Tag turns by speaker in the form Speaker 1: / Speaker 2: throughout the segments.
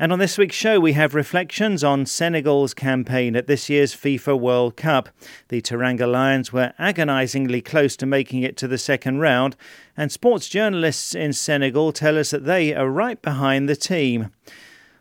Speaker 1: And on this week's show, we have reflections on Senegal's campaign at this year's FIFA World Cup. The Teranga Lions were agonisingly close to making it to the second round, and sports journalists in Senegal tell us that they are right behind the team.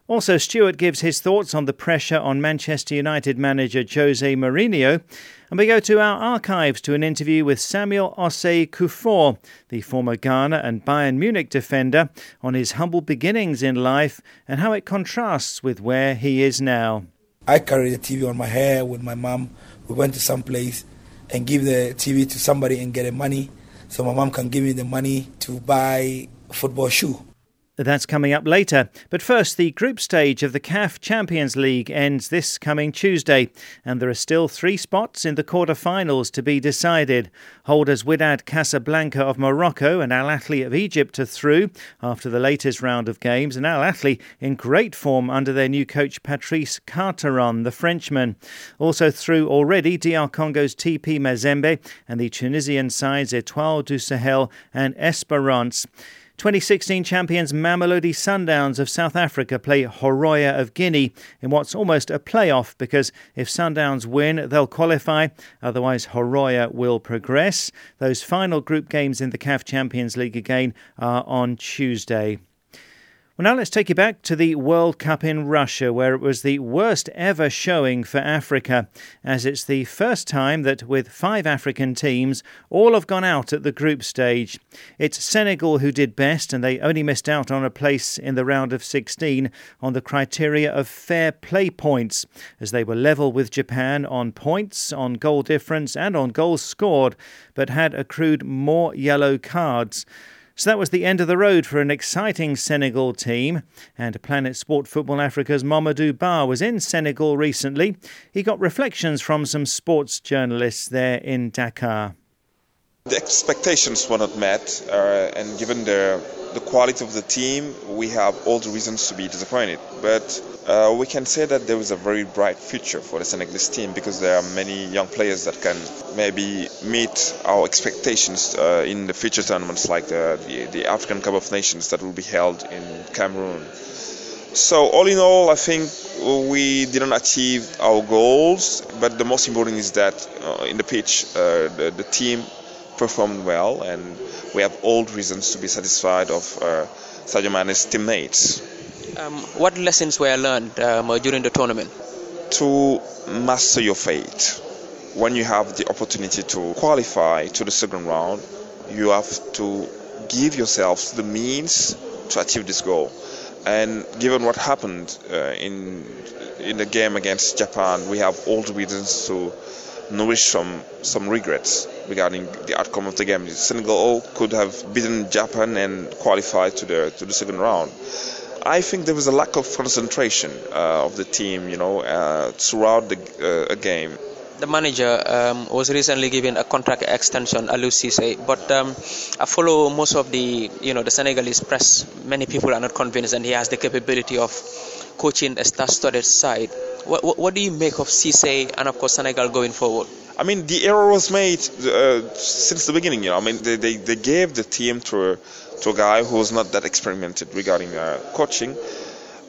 Speaker 1: Also, Stuart gives his thoughts on the pressure on Manchester United manager Jose Mourinho. And we go to our archives to an interview with Samuel Osei Kuffour, the former Ghana and Bayern Munich defender, on his humble beginnings in life and how it contrasts with where he is now.
Speaker 2: I carry the TV on my hair with my mom. We went to some place and give the TV to somebody and get the money so my mom can give me the money to buy a football shoe.
Speaker 1: That's coming up later. But first, the group stage of the CAF Champions League ends this coming Tuesday, and there are still three spots in the quarter-finals to be decided. Holders Wydad Casablanca of Morocco and Al Ahly of Egypt are through after the latest round of games, and Al Ahly in great form under their new coach Patrice Carteron, the Frenchman. Also through already DR Congo's TP Mazembe and the Tunisian sides Etoile du Sahel and Esperance. 2016 champions Mamelodi Sundowns of South Africa play Horoya of Guinea in what's almost a playoff because if Sundowns win, they'll qualify, otherwise, Horoya will progress. Those final group games in the CAF Champions League again are on Tuesday. Well, now let's take you back to the World Cup in Russia, where it was the worst ever showing for Africa, as it's the first time that, with five African teams, all have gone out at the group stage. It's Senegal who did best, and they only missed out on a place in the round of 16 on the criteria of fair play points, as they were level with Japan on points, on goal difference, and on goals scored, but had accrued more yellow cards. So that was the end of the road for an exciting Senegal team. And Planet Sport Football Africa's Mamadou Ba was in Senegal recently. He got reflections from some sports journalists there in Dakar.
Speaker 3: The expectations were not met, uh, and given the the quality of the team, we have all the reasons to be disappointed. But uh, we can say that there is a very bright future for the Senegalese team because there are many young players that can maybe meet our expectations uh, in the future tournaments like the, the, the African Cup of Nations that will be held in Cameroon. So all in all, I think we didn't achieve our goals, but the most important is that uh, in the pitch, uh, the, the team performed well, and we have all reasons to be satisfied of uh, Sadio Mane's teammates.
Speaker 4: Um, what lessons were learned um, during the tournament?
Speaker 3: To master your fate. When you have the opportunity to qualify to the second round, you have to give yourself the means to achieve this goal. And given what happened uh, in in the game against Japan, we have all the reasons to nourish some some regrets regarding the outcome of the game. Senegal could have beaten Japan and qualified to the to the second round. I think there was a lack of concentration uh, of the team, you know, uh, throughout the uh, game.
Speaker 4: The manager um, was recently given a contract extension, Aliou Cisse, but um, I follow most of the, you know, the Senegalese press. Many people are not convinced, and he has the capability of coaching a star-studded side. What, what, what, do you make of Cisse and of course Senegal going forward?
Speaker 3: I mean, the error was made uh, since the beginning. You know, I mean, they, they, they gave the team to a, to a guy who was not that experimented regarding uh, coaching.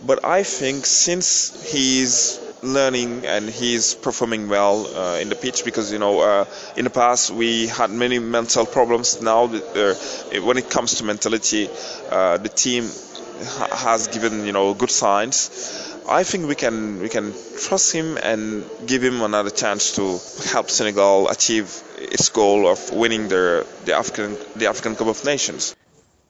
Speaker 3: But I think since he's learning and he's performing well uh, in the pitch because you know uh, in the past we had many mental problems now uh, when it comes to mentality uh, the team has given you know good signs I think we can we can trust him and give him another chance to help Senegal achieve its goal of winning the the African the African Cup of Nations.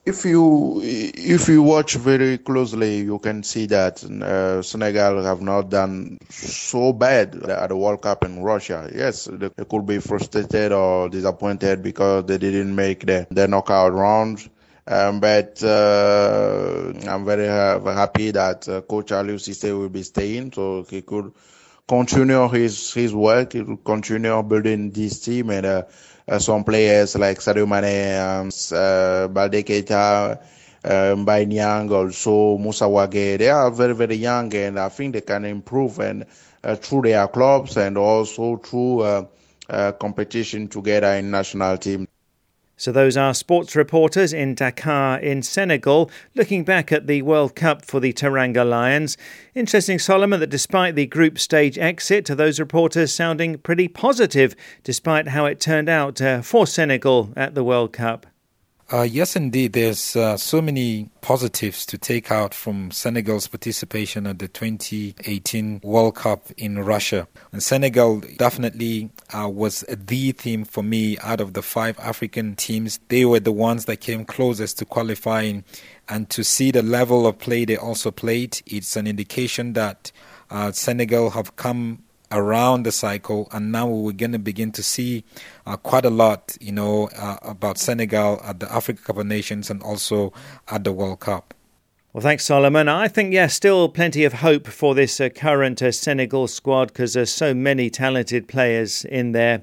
Speaker 5: If you if you watch very closely, you can see that uh, Senegal have not done so bad at the World Cup in Russia. Yes, they could be frustrated or disappointed because they didn't make the, the knockout round um, but uh, I'm very happy that uh, Coach Aliou Cisse will be staying, so he could continue his his work. He will continue building this team and uh, uh, some players like Sadio Mane, um, uh, Balde Keita, uh, M'Baye Niang, also Moussa Wagué. They are very very young and I think they can improve and uh, through their clubs and also through uh, uh, competition together in national team.
Speaker 1: So, those are sports reporters in Dakar, in Senegal, looking back at the World Cup for the Teranga Lions. Interesting, Solomon, that despite the group stage exit, those reporters sounding pretty positive despite how it turned out uh, for Senegal at the World Cup.
Speaker 6: Uh, yes, indeed. There's uh, so many positives to take out from Senegal's participation at the 2018 World Cup in Russia. And Senegal definitely uh, was the team for me out of the five African teams. They were the ones that came closest to qualifying. And to see the level of play they also played, it's an indication that uh, Senegal have come around the cycle, and now we're going to begin to see uh, quite a lot, you know, uh, about Senegal at the Africa Cup of Nations and also at the World Cup.
Speaker 1: Well, thanks, Solomon. I think, yeah, still plenty of hope for this uh, current uh, Senegal squad because there's so many talented players in there.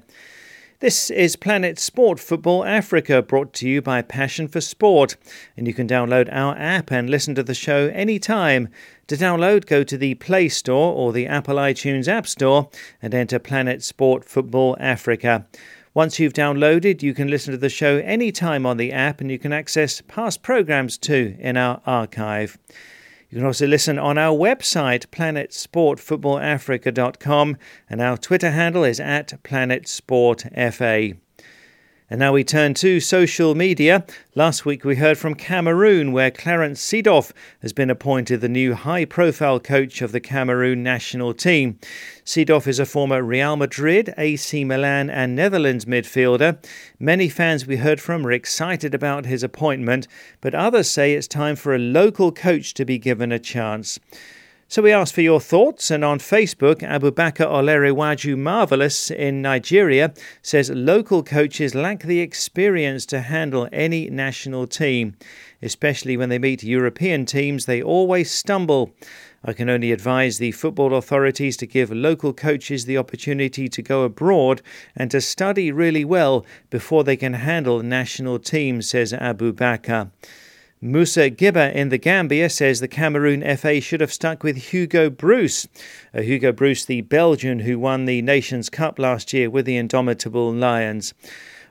Speaker 1: This is Planet Sport Football Africa, brought to you by Passion for Sport. And you can download our app and listen to the show anytime. To download, go to the Play Store or the Apple iTunes App Store and enter Planet Sport Football Africa. Once you've downloaded, you can listen to the show anytime on the app and you can access past programs too in our archive. You can also listen on our website, planetsportfootballafrica.com, and our Twitter handle is at planetsportfa. And now we turn to social media. Last week we heard from Cameroon, where Clarence Seedorf has been appointed the new high profile coach of the Cameroon national team. Seedorf is a former Real Madrid, AC Milan, and Netherlands midfielder. Many fans we heard from are excited about his appointment, but others say it's time for a local coach to be given a chance. So we asked for your thoughts, and on Facebook, Abubakar Olerewaju Marvelous in Nigeria says local coaches lack the experience to handle any national team. Especially when they meet European teams, they always stumble. I can only advise the football authorities to give local coaches the opportunity to go abroad and to study really well before they can handle national teams, says Abu Bakr. Musa Gibba in the Gambia says the Cameroon FA should have stuck with Hugo Broos. Uh, Hugo Broos, the Belgian who won the Nations Cup last year with the Indomitable Lions.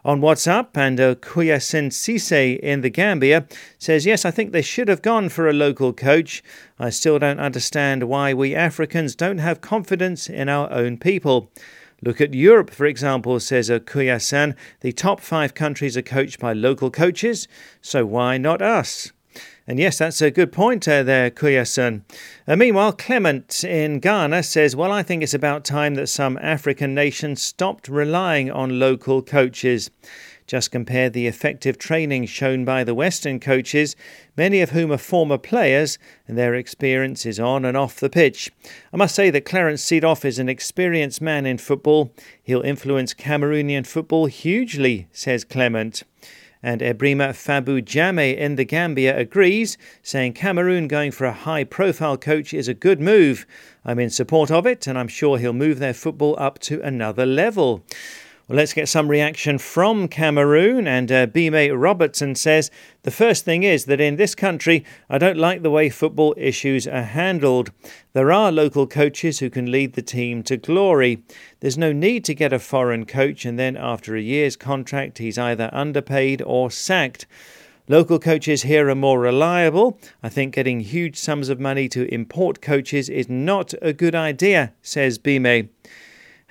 Speaker 1: On WhatsApp, and uh, Kuyasin Sise in the Gambia says, Yes, I think they should have gone for a local coach. I still don't understand why we Africans don't have confidence in our own people. Look at Europe, for example, says Kuyasan. The top five countries are coached by local coaches, so why not us? And yes, that's a good point uh, there, Kuyasan. Uh, meanwhile, Clement in Ghana says, Well, I think it's about time that some African nations stopped relying on local coaches. Just compare the effective training shown by the Western coaches, many of whom are former players, and their experience is on and off the pitch. I must say that Clarence Seedorf is an experienced man in football. He'll influence Cameroonian football hugely, says Clement. And Ebrima Fabu Jame in the Gambia agrees, saying Cameroon going for a high profile coach is a good move. I'm in support of it, and I'm sure he'll move their football up to another level. Well, let's get some reaction from Cameroon. And uh, Bime Robertson says the first thing is that in this country, I don't like the way football issues are handled. There are local coaches who can lead the team to glory. There's no need to get a foreign coach, and then after a year's contract, he's either underpaid or sacked. Local coaches here are more reliable. I think getting huge sums of money to import coaches is not a good idea, says Bime.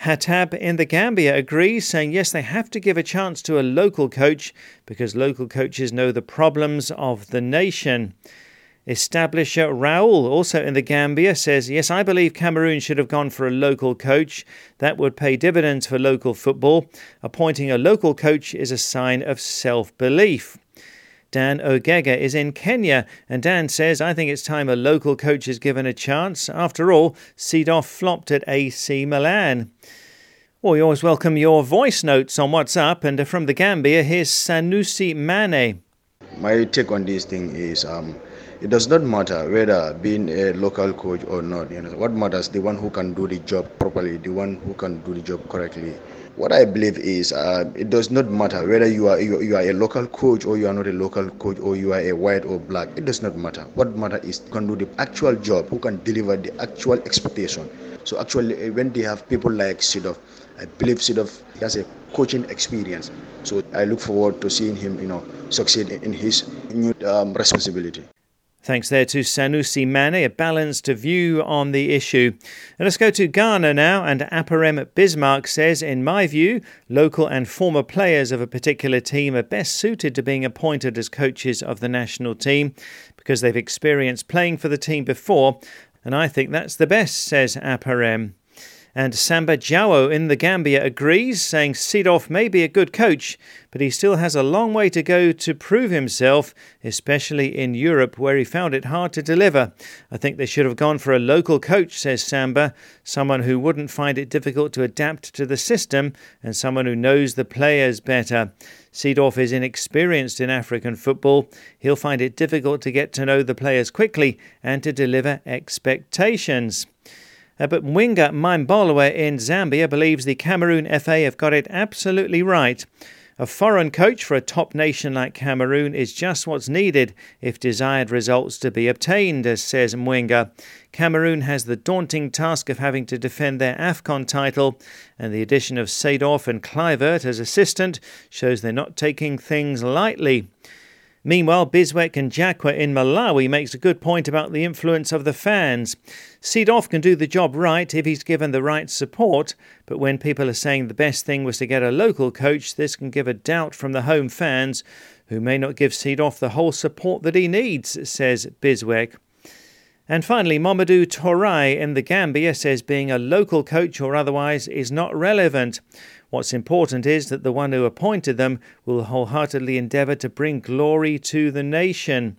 Speaker 1: Hatab in the Gambia agrees, saying yes, they have to give a chance to a local coach because local coaches know the problems of the nation. Establisher Raoul, also in the Gambia, says, Yes, I believe Cameroon should have gone for a local coach. That would pay dividends for local football. Appointing a local coach is a sign of self belief. Dan Ogega is in Kenya, and Dan says, I think it's time a local coach is given a chance. After all, Seedorf flopped at AC Milan. Well, we always welcome your voice notes on WhatsApp, and from the Gambia, here's Sanusi Mane.
Speaker 7: My take on this thing is um, it does not matter whether being a local coach or not. You know, what matters the one who can do the job properly, the one who can do the job correctly. What I believe is uh, it does not matter whether you are you, you, are a local coach or you are not a local coach or you are a white or black. It does not matter. What matters is who can do the actual job, who can deliver the actual expectation. So actually, when they have people like Seedorf, I believe Seedorf has a coaching experience. So I look forward to seeing him, you know, succeed in his new um, responsibility.
Speaker 1: Thanks there to Sanusi Mane, a balanced view on the issue. And let's go to Ghana now. And Aparem Bismarck says, In my view, local and former players of a particular team are best suited to being appointed as coaches of the national team because they've experienced playing for the team before. And I think that's the best, says Aparem. And Samba Jawo in the Gambia agrees, saying Seedorf may be a good coach, but he still has a long way to go to prove himself, especially in Europe where he found it hard to deliver. I think they should have gone for a local coach, says Samba, someone who wouldn't find it difficult to adapt to the system and someone who knows the players better. Seedorf is inexperienced in African football. He'll find it difficult to get to know the players quickly and to deliver expectations. Uh, but Mwinga Maimbolowe in Zambia believes the Cameroon FA have got it absolutely right. A foreign coach for a top nation like Cameroon is just what's needed if desired results to be obtained, as says Mwinga. Cameroon has the daunting task of having to defend their AFCON title, and the addition of Seedorf and Kluivert as assistant shows they're not taking things lightly. Meanwhile, Biswek and Jakwa in Malawi makes a good point about the influence of the fans. Seedorf can do the job right if he's given the right support, but when people are saying the best thing was to get a local coach, this can give a doubt from the home fans, who may not give Seedorf the whole support that he needs, says Biswek. And finally, Mamadou Torai in the Gambia says being a local coach or otherwise is not relevant. What's important is that the one who appointed them will wholeheartedly endeavour to bring glory to the nation.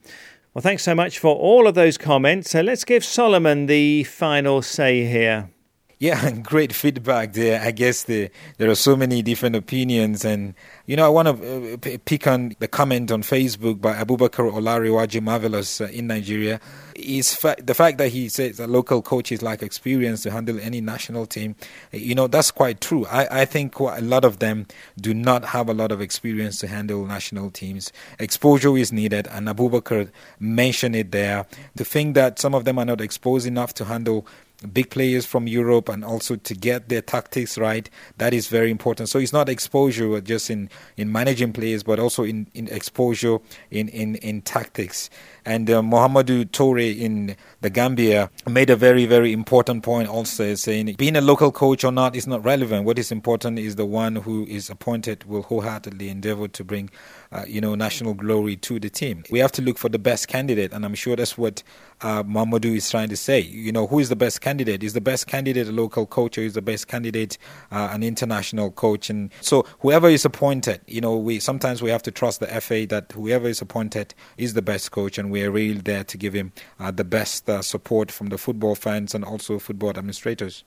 Speaker 1: Well, thanks so much for all of those comments. So let's give Solomon the final say here.
Speaker 6: Yeah, great feedback there. I guess the, there are so many different opinions. And, you know, I want to uh, pick on the comment on Facebook by Abubakar Olariwaji Marvelous uh, in Nigeria. Is fa- the fact that he says a local coach is like experience to handle any national team. You know, that's quite true. I, I think a lot of them do not have a lot of experience to handle national teams. Exposure is needed, and Abubakar mentioned it there. To think that some of them are not exposed enough to handle big players from Europe and also to get their tactics right. That is very important. So it's not exposure just in, in managing players, but also in, in exposure in, in, in tactics. And uh, Mohamedou Toure in the Gambia made a very, very important point also saying being a local coach or not is not relevant. What is important is the one who is appointed will wholeheartedly endeavor to bring, uh, you know, national glory to the team. We have to look for the best candidate, and I'm sure that's what uh, is trying to say. You know, who is the best candidate? Is the best candidate a local coach or is the best candidate uh, an international coach? And so whoever is appointed, you know, we sometimes we have to trust the FA that whoever is appointed is the best coach, and we are really there to give him uh, the best uh, support from the football fans and also football administrators.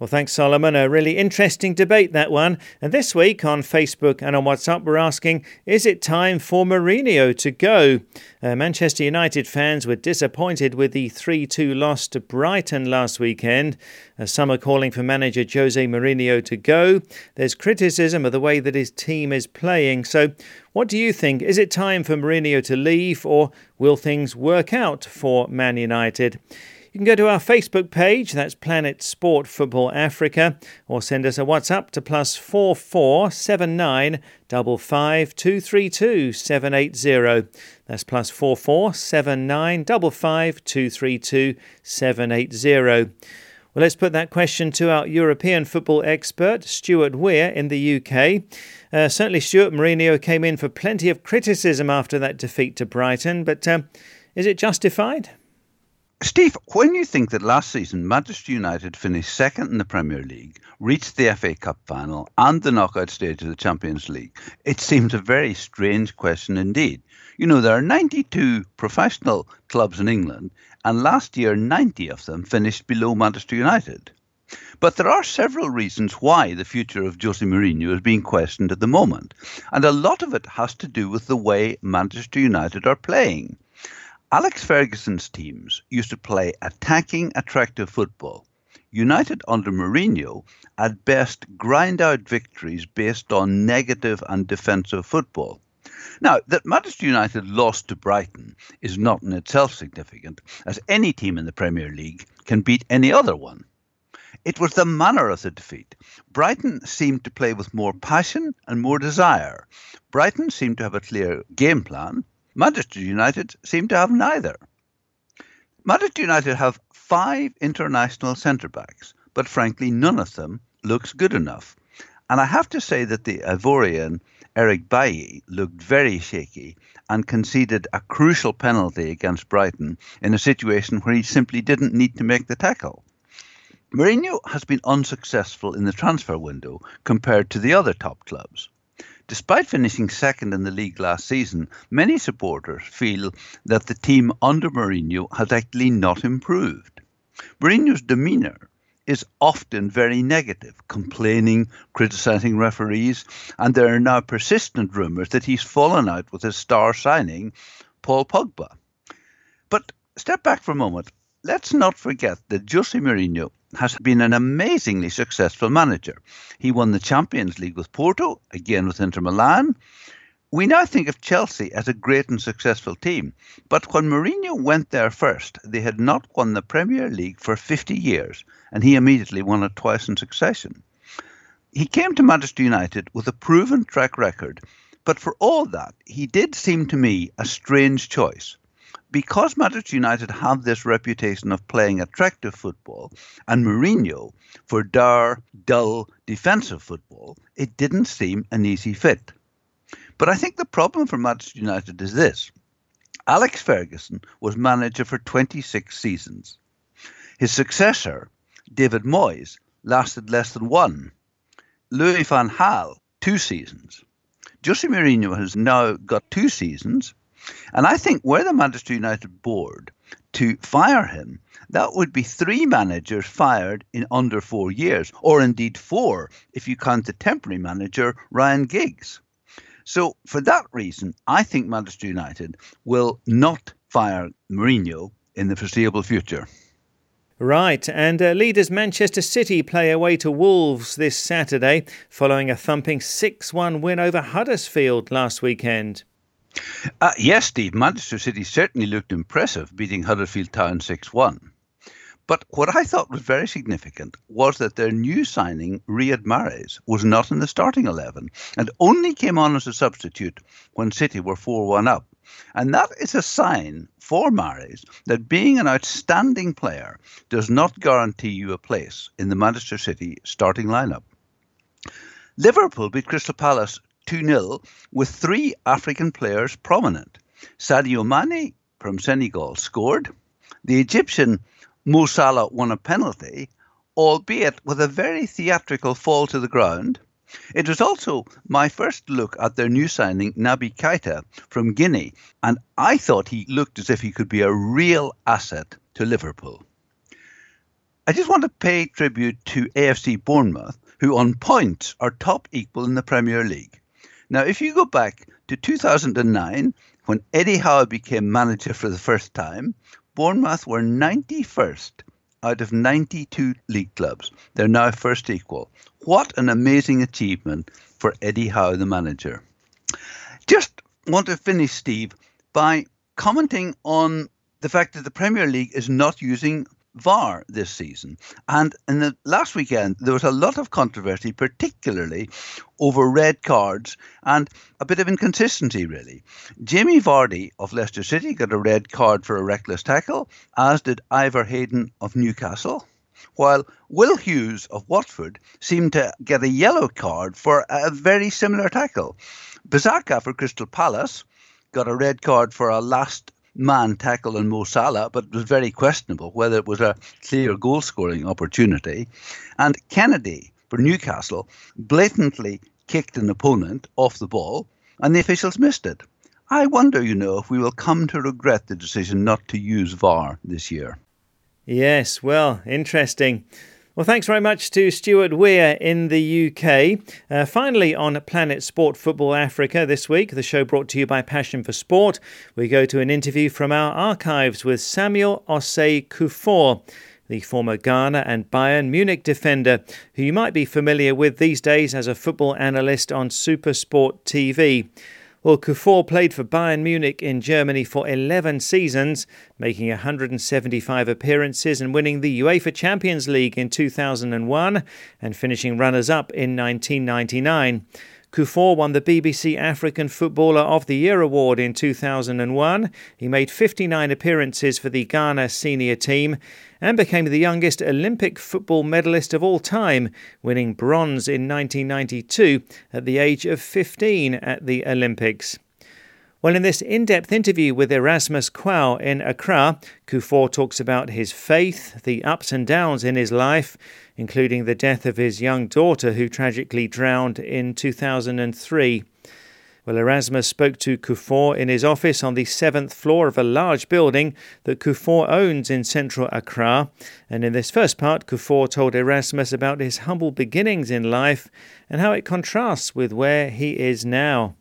Speaker 1: Well, thanks, Solomon. A really interesting debate, that one. And this week on Facebook and on WhatsApp, we're asking Is it time for Mourinho to go? Uh, Manchester United fans were disappointed with the 3 2 loss to Brighton last weekend. Uh, some are calling for manager Jose Mourinho to go. There's criticism of the way that his team is playing. So, what do you think? Is it time for Mourinho to leave, or will things work out for Man United? You can go to our Facebook page, that's Planet Sport Football Africa, or send us a WhatsApp to plus four four seven nine double five two three two seven eight zero. That's plus four four seven nine double five two three two seven eight zero. Well, let's put that question to our European football expert, Stuart Weir, in the UK. Uh, certainly, Stuart Mourinho came in for plenty of criticism after that defeat to Brighton, but uh, is it justified?
Speaker 8: Steve, when you think that last season Manchester United finished second in the Premier League, reached the FA Cup final and the knockout stage of the Champions League, it seems a very strange question indeed. You know, there are 92 professional clubs in England, and last year 90 of them finished below Manchester United. But there are several reasons why the future of Jose Mourinho is being questioned at the moment, and a lot of it has to do with the way Manchester United are playing. Alex Ferguson's teams used to play attacking, attractive football. United under Mourinho at best grind out victories based on negative and defensive football. Now, that Manchester United lost to Brighton is not in itself significant, as any team in the Premier League can beat any other one. It was the manner of the defeat. Brighton seemed to play with more passion and more desire. Brighton seemed to have a clear game plan. Manchester United seem to have neither. Manchester United have five international centre backs, but frankly, none of them looks good enough. And I have to say that the Ivorian Eric Bailly looked very shaky and conceded a crucial penalty against Brighton in a situation where he simply didn't need to make the tackle. Mourinho has been unsuccessful in the transfer window compared to the other top clubs. Despite finishing second in the league last season, many supporters feel that the team under Mourinho has actually not improved. Mourinho's demeanour is often very negative, complaining, criticising referees, and there are now persistent rumours that he's fallen out with his star signing, Paul Pogba. But step back for a moment. Let's not forget that Jose Mourinho has been an amazingly successful manager. He won the Champions League with Porto, again with Inter Milan. We now think of Chelsea as a great and successful team, but when Mourinho went there first, they had not won the Premier League for 50 years, and he immediately won it twice in succession. He came to Manchester United with a proven track record, but for all that, he did seem to me a strange choice because Manchester United have this reputation of playing attractive football and Mourinho for dour, dull, defensive football, it didn't seem an easy fit. But I think the problem for Manchester United is this. Alex Ferguson was manager for 26 seasons. His successor, David Moyes, lasted less than one. Louis van Gaal, two seasons. Jose Mourinho has now got two seasons and I think were the Manchester United board to fire him, that would be three managers fired in under four years, or indeed four if you count the temporary manager, Ryan Giggs. So, for that reason, I think Manchester United will not fire Mourinho in the foreseeable future.
Speaker 1: Right, and uh, leaders Manchester City play away to Wolves this Saturday following a thumping 6 1 win over Huddersfield last weekend.
Speaker 8: Uh, yes, Steve, Manchester City certainly looked impressive, beating Huddersfield Town 6 1. But what I thought was very significant was that their new signing, Riyad Mahrez, was not in the starting 11 and only came on as a substitute when City were 4 1 up. And that is a sign for Mahrez that being an outstanding player does not guarantee you a place in the Manchester City starting lineup. Liverpool beat Crystal Palace 2 0 with three African players prominent. Sadio Mane from Senegal scored. The Egyptian Mo Salah won a penalty, albeit with a very theatrical fall to the ground. It was also my first look at their new signing, Naby Keita from Guinea, and I thought he looked as if he could be a real asset to Liverpool. I just want to pay tribute to AFC Bournemouth, who on points are top equal in the Premier League. Now, if you go back to 2009, when Eddie Howe became manager for the first time, Bournemouth were 91st out of 92 league clubs. They're now first equal. What an amazing achievement for Eddie Howe, the manager. Just want to finish, Steve, by commenting on the fact that the Premier League is not using VAR this season. And in the last weekend, there was a lot of controversy, particularly over red cards and a bit of inconsistency, really. Jamie Vardy of Leicester City got a red card for a reckless tackle, as did Ivor Hayden of Newcastle. While Will Hughes of Watford seemed to get a yellow card for a very similar tackle. Bissaka for Crystal Palace got a red card for a last man tackle on Mo Salah, but it was very questionable whether it was a clear goal scoring opportunity. And Kennedy for Newcastle blatantly kicked an opponent off the ball, and the officials missed it. I wonder, you know, if we will come to regret the decision not to use VAR this year.
Speaker 1: Yes, well, interesting. Well, thanks very much to Stuart Weir in the UK. Uh, finally, on Planet Sport Football Africa this week, the show brought to you by Passion for Sport, we go to an interview from our archives with Samuel Osei Kuffour the former Ghana and Bayern Munich defender, who you might be familiar with these days as a football analyst on Supersport TV. Well, Kuffour played for Bayern Munich in Germany for 11 seasons, making 175 appearances and winning the UEFA Champions League in 2001 and finishing runners up in 1999. Kuffour won the BBC African Footballer of the Year award in 2001. He made 59 appearances for the Ghana senior team and became the youngest Olympic football medalist of all time, winning bronze in 1992 at the age of 15 at the Olympics. Well, in this in depth interview with Erasmus Quao in Accra, Kuffour talks about his faith, the ups and downs in his life, including the death of his young daughter who tragically drowned in 2003. Well, Erasmus spoke to Kuffour in his office on the seventh floor of a large building that Kuffour owns in central Accra. And in this first part, Kuffour told Erasmus about his humble beginnings in life and how it contrasts with where he is now.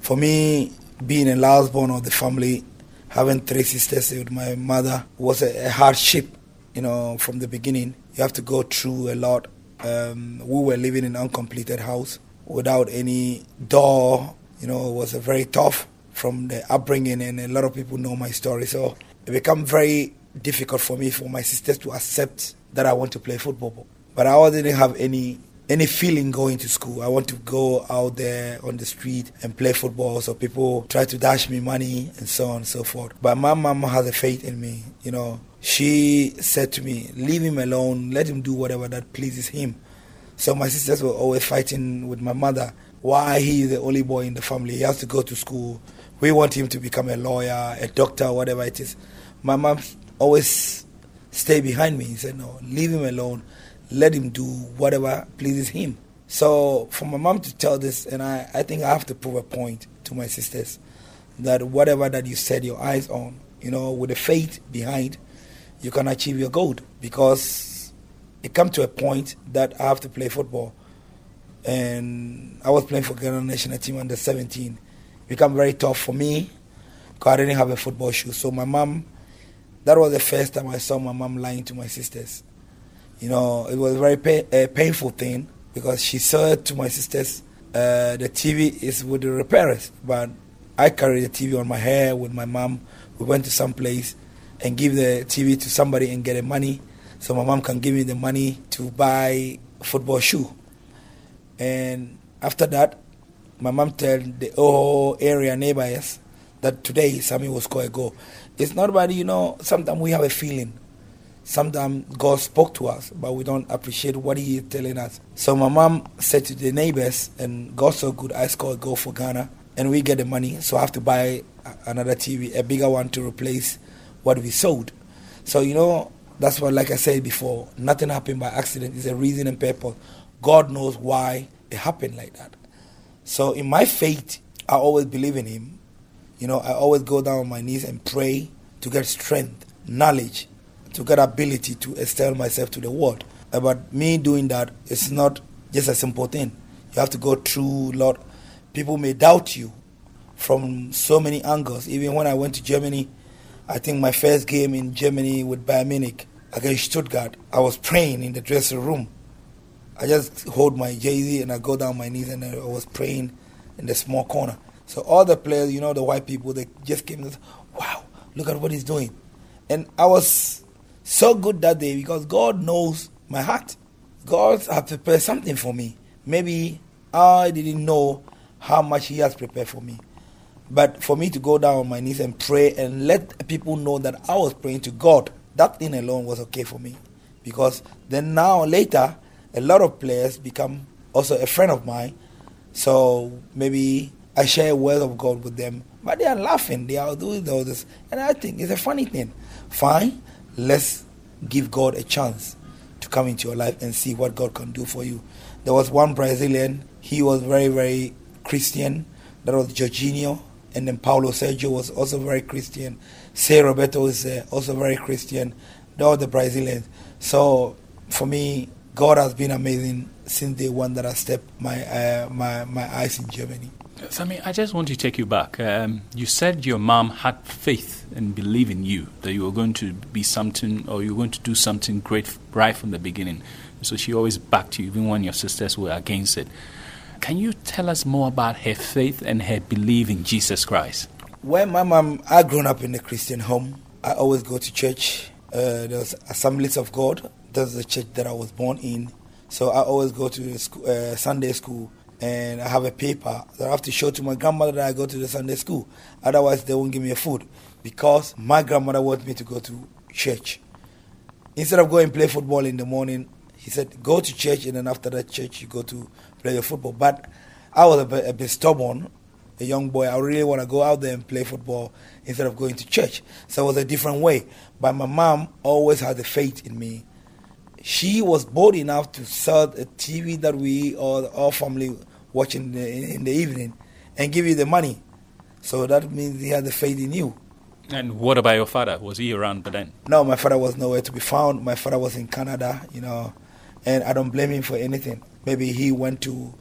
Speaker 2: For me, being a last born of the family, having three sisters with my mother was a, a hardship, you know, from the beginning. You have to go through a lot. Um, we were living in an uncompleted house without any door. You know, it was a very tough from the upbringing, and a lot of people know my story. So it became very difficult for me, for my sisters to accept that I want to play football. But I didn't have any any feeling going to school. I want to go out there on the street and play football. So people try to dash me money and so on and so forth. But my mom has a faith in me. You know, she said to me, "Leave him alone. Let him do whatever that pleases him." So my sisters were always fighting with my mother. Why he is the only boy in the family? He has to go to school. We want him to become a lawyer, a doctor, whatever it is. My mom always stay behind me. He said, "No, leave him alone." Let him do whatever pleases him. So for my mom to tell this, and I, I think I have to prove a point to my sisters that whatever that you set your eyes on, you know, with the faith behind, you can achieve your goal. Because it come to a point that I have to play football. And I was playing for Ghana national team under 17. It became very tough for me because I didn't have a football shoe. So my mom, that was the first time I saw my mom lying to my sisters you know, it was a very a painful thing because she said to my sisters, uh, the TV is with the repairers, but I carry the TV on my hair with my mom. We went to some place and give the TV to somebody and get the money, so my mom can give me the money to buy football shoe. And after that, my mom tell the whole area neighbors that today Sammy was going to go. It's not about you know. Sometimes we have a feeling sometimes God spoke to us, but we don't appreciate what He is telling us. So my mom said to the neighbors, and God so good, I scored go for Ghana, and we get the money, so I have to buy another TV, a bigger one to replace what we sold. So you know, that's what, like I said before, nothing happened by accident. It's a reason and purpose. God knows why it happened like that. So in my faith, I always believe in Him. You know, I always go down on my knees and pray to get strength, knowledge, to get ability to extend myself to the world. Uh, but me doing that is not just a simple thing. You have to go through a lot. People may doubt you from so many angles. Even when I went to Germany, I think my first game in Germany with Bayern Munich against Stuttgart, I was praying in the dressing room. I just hold my jersey and I go down my knees and I was praying in the small corner. So all the players, you know, the white people, they just came and said, wow, look at what he's doing. And I was so good that day because God knows my heart. God has prepared something for me. Maybe I didn't know how much He has prepared for me. But for me to go down on my knees and pray and let people know that I was praying to God, that thing alone was okay for me. Because then now, later, a lot of players become also a friend of mine. So maybe I share a word of God with them. But they are laughing, they are doing all this. And I think it's a funny thing. Fine, let's give God a chance to come into your life and see what God can do for you. There was one Brazilian, he was very, very Christian. That was Jorginho. And then Paulo Sergio was also very Christian. Zé Roberto is uh, also very Christian. They were the Brazilians. So for me, God has been amazing since day one that I stepped my uh, my my eyes in Germany.
Speaker 9: Sammy, I just want to take you back. Um, you said your mom had faith and believe in you that you were going to be something or you were going to do something great right from the beginning. So she always backed you, even when your sisters were against it. Can you tell us more about her faith and her belief in Jesus Christ?
Speaker 2: Well, my mom, I grew up in a Christian home. I always go to church. Uh, there's Assemblies of God. That's the church that I was born in. So I always go to school, uh, Sunday school and I have a paper that I have to show to my grandmother that I go to the Sunday school. Otherwise, they won't give me a food because my grandmother wants me to go to church. Instead of going play football in the morning, he said, go to church and then after that church, you go to play your football. But I was a bit, a bit stubborn, a young boy. I really want to go out there and play football instead of going to church. So it was a different way. But my mom always had the faith in me she was bold enough to sell a TV that we or our family watch in the, in the evening and give you the money. So that means he had the faith in you.
Speaker 9: And what about your father? Was he around by then?
Speaker 2: No, my father was nowhere to be found. My father was in Canada, you know, and I don't blame him for anything. Maybe he went to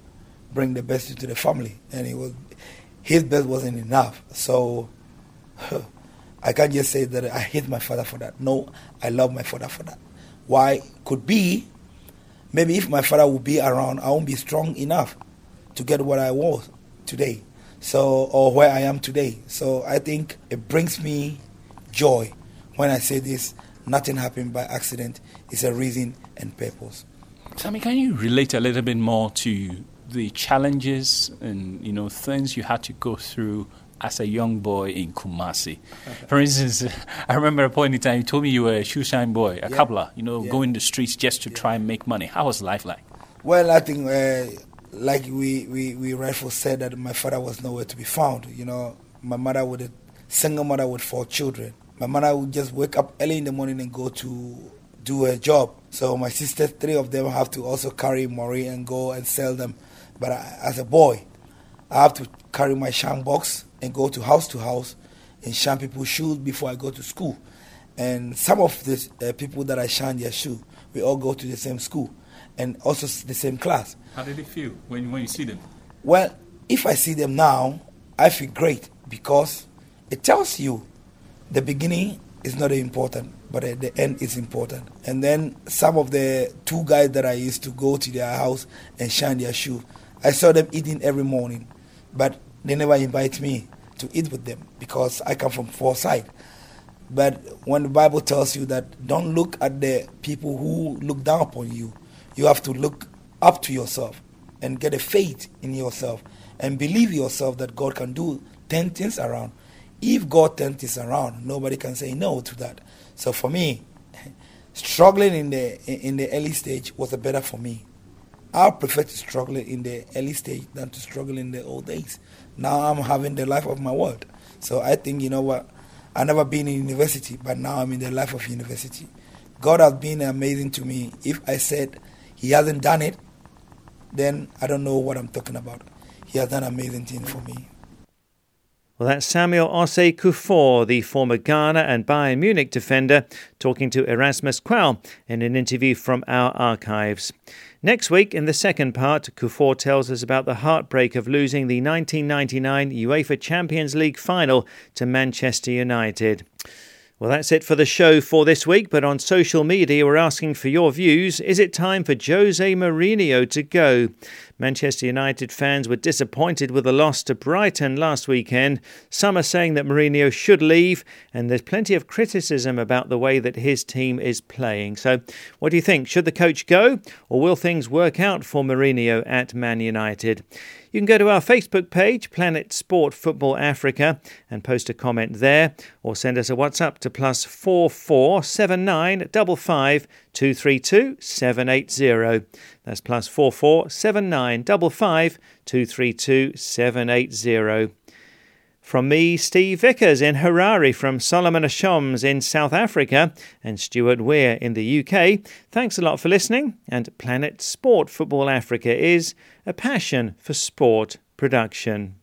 Speaker 2: bring the best to the family, and he was his best wasn't enough. So I can't just say that I hate my father for that. No, I love my father for that. Why? Could be, maybe if my father would be around, I won't be strong enough to get what I was today. So, or where I am today. So I think it brings me joy when I say this. Nothing happened by accident. It's a reason and purpose.
Speaker 9: Sammy, can you relate a little bit more to the challenges and you know things you had to go through as a young boy in Kumasi. For instance, I remember a point in time you told me you were a shoe shine boy, a yeah. cobbler, you know, yeah. going the streets just to yeah. try and make money. How was life like?
Speaker 2: Well, I think, uh, like we, we, we rightfully said, that my father was nowhere to be found. You know, my mother would, a single mother with four children. My mother would just wake up early in the morning and go to do her job. So my sisters, three of them, have to also carry Mori and go and sell them. But I, as a boy, I have to carry my shine box and go to house to house and shine people's shoes before I go to school. And some of the uh, people that I shine their shoe, we all go to the same school and also the same class.
Speaker 9: How did it feel when, when you see them?
Speaker 2: Well, if I see them now, I feel great because it tells you the beginning is not important, but at the end is important. And then some of the two guys that I used to go to their house and shine their shoe, I saw them eating every morning, but they never invite me to eat with them because I come from Forsyth. But when the Bible tells you that don't look at the people who look down upon you, you have to look up to yourself and get a faith in yourself and believe yourself that God can do 10 things around. If God turns things around, nobody can say no to that. So for me, struggling in the in the early stage was better for me. I prefer to struggle in the early stage than to struggle in the old days. Now I'm having the life of my world. So I think, you know what, i never been in university, but now I'm in the life of university. God has been amazing to me. If I said He hasn't done it, then I don't know what I'm talking about. He has done amazing things for me.
Speaker 1: Well, that's Samuel Osei Kuffour, the former Ghana and Bayern Munich defender, talking to Erasmus Quell in an interview from our archives. Next week, in the second part, Kuffour tells us about the heartbreak of losing the 1999 UEFA Champions League final to Manchester United. Well, that's it for the show for this week, but on social media, we're asking for your views. Is it time for Jose Mourinho to go? Manchester United fans were disappointed with the loss to Brighton last weekend. Some are saying that Mourinho should leave, and there's plenty of criticism about the way that his team is playing. So, what do you think? Should the coach go, or will things work out for Mourinho at Man United? You can go to our Facebook page, Planet Sport Football Africa, and post a comment there, or send us a WhatsApp to plus four four seven nine double five two three two seven eight zero. That's plus four four seven nine double five two three two seven eight zero. From me, Steve Vickers in Harare, from Solomon Ashoms in South Africa, and Stuart Weir in the UK, thanks a lot for listening. And Planet Sport Football Africa is a passion for sport production.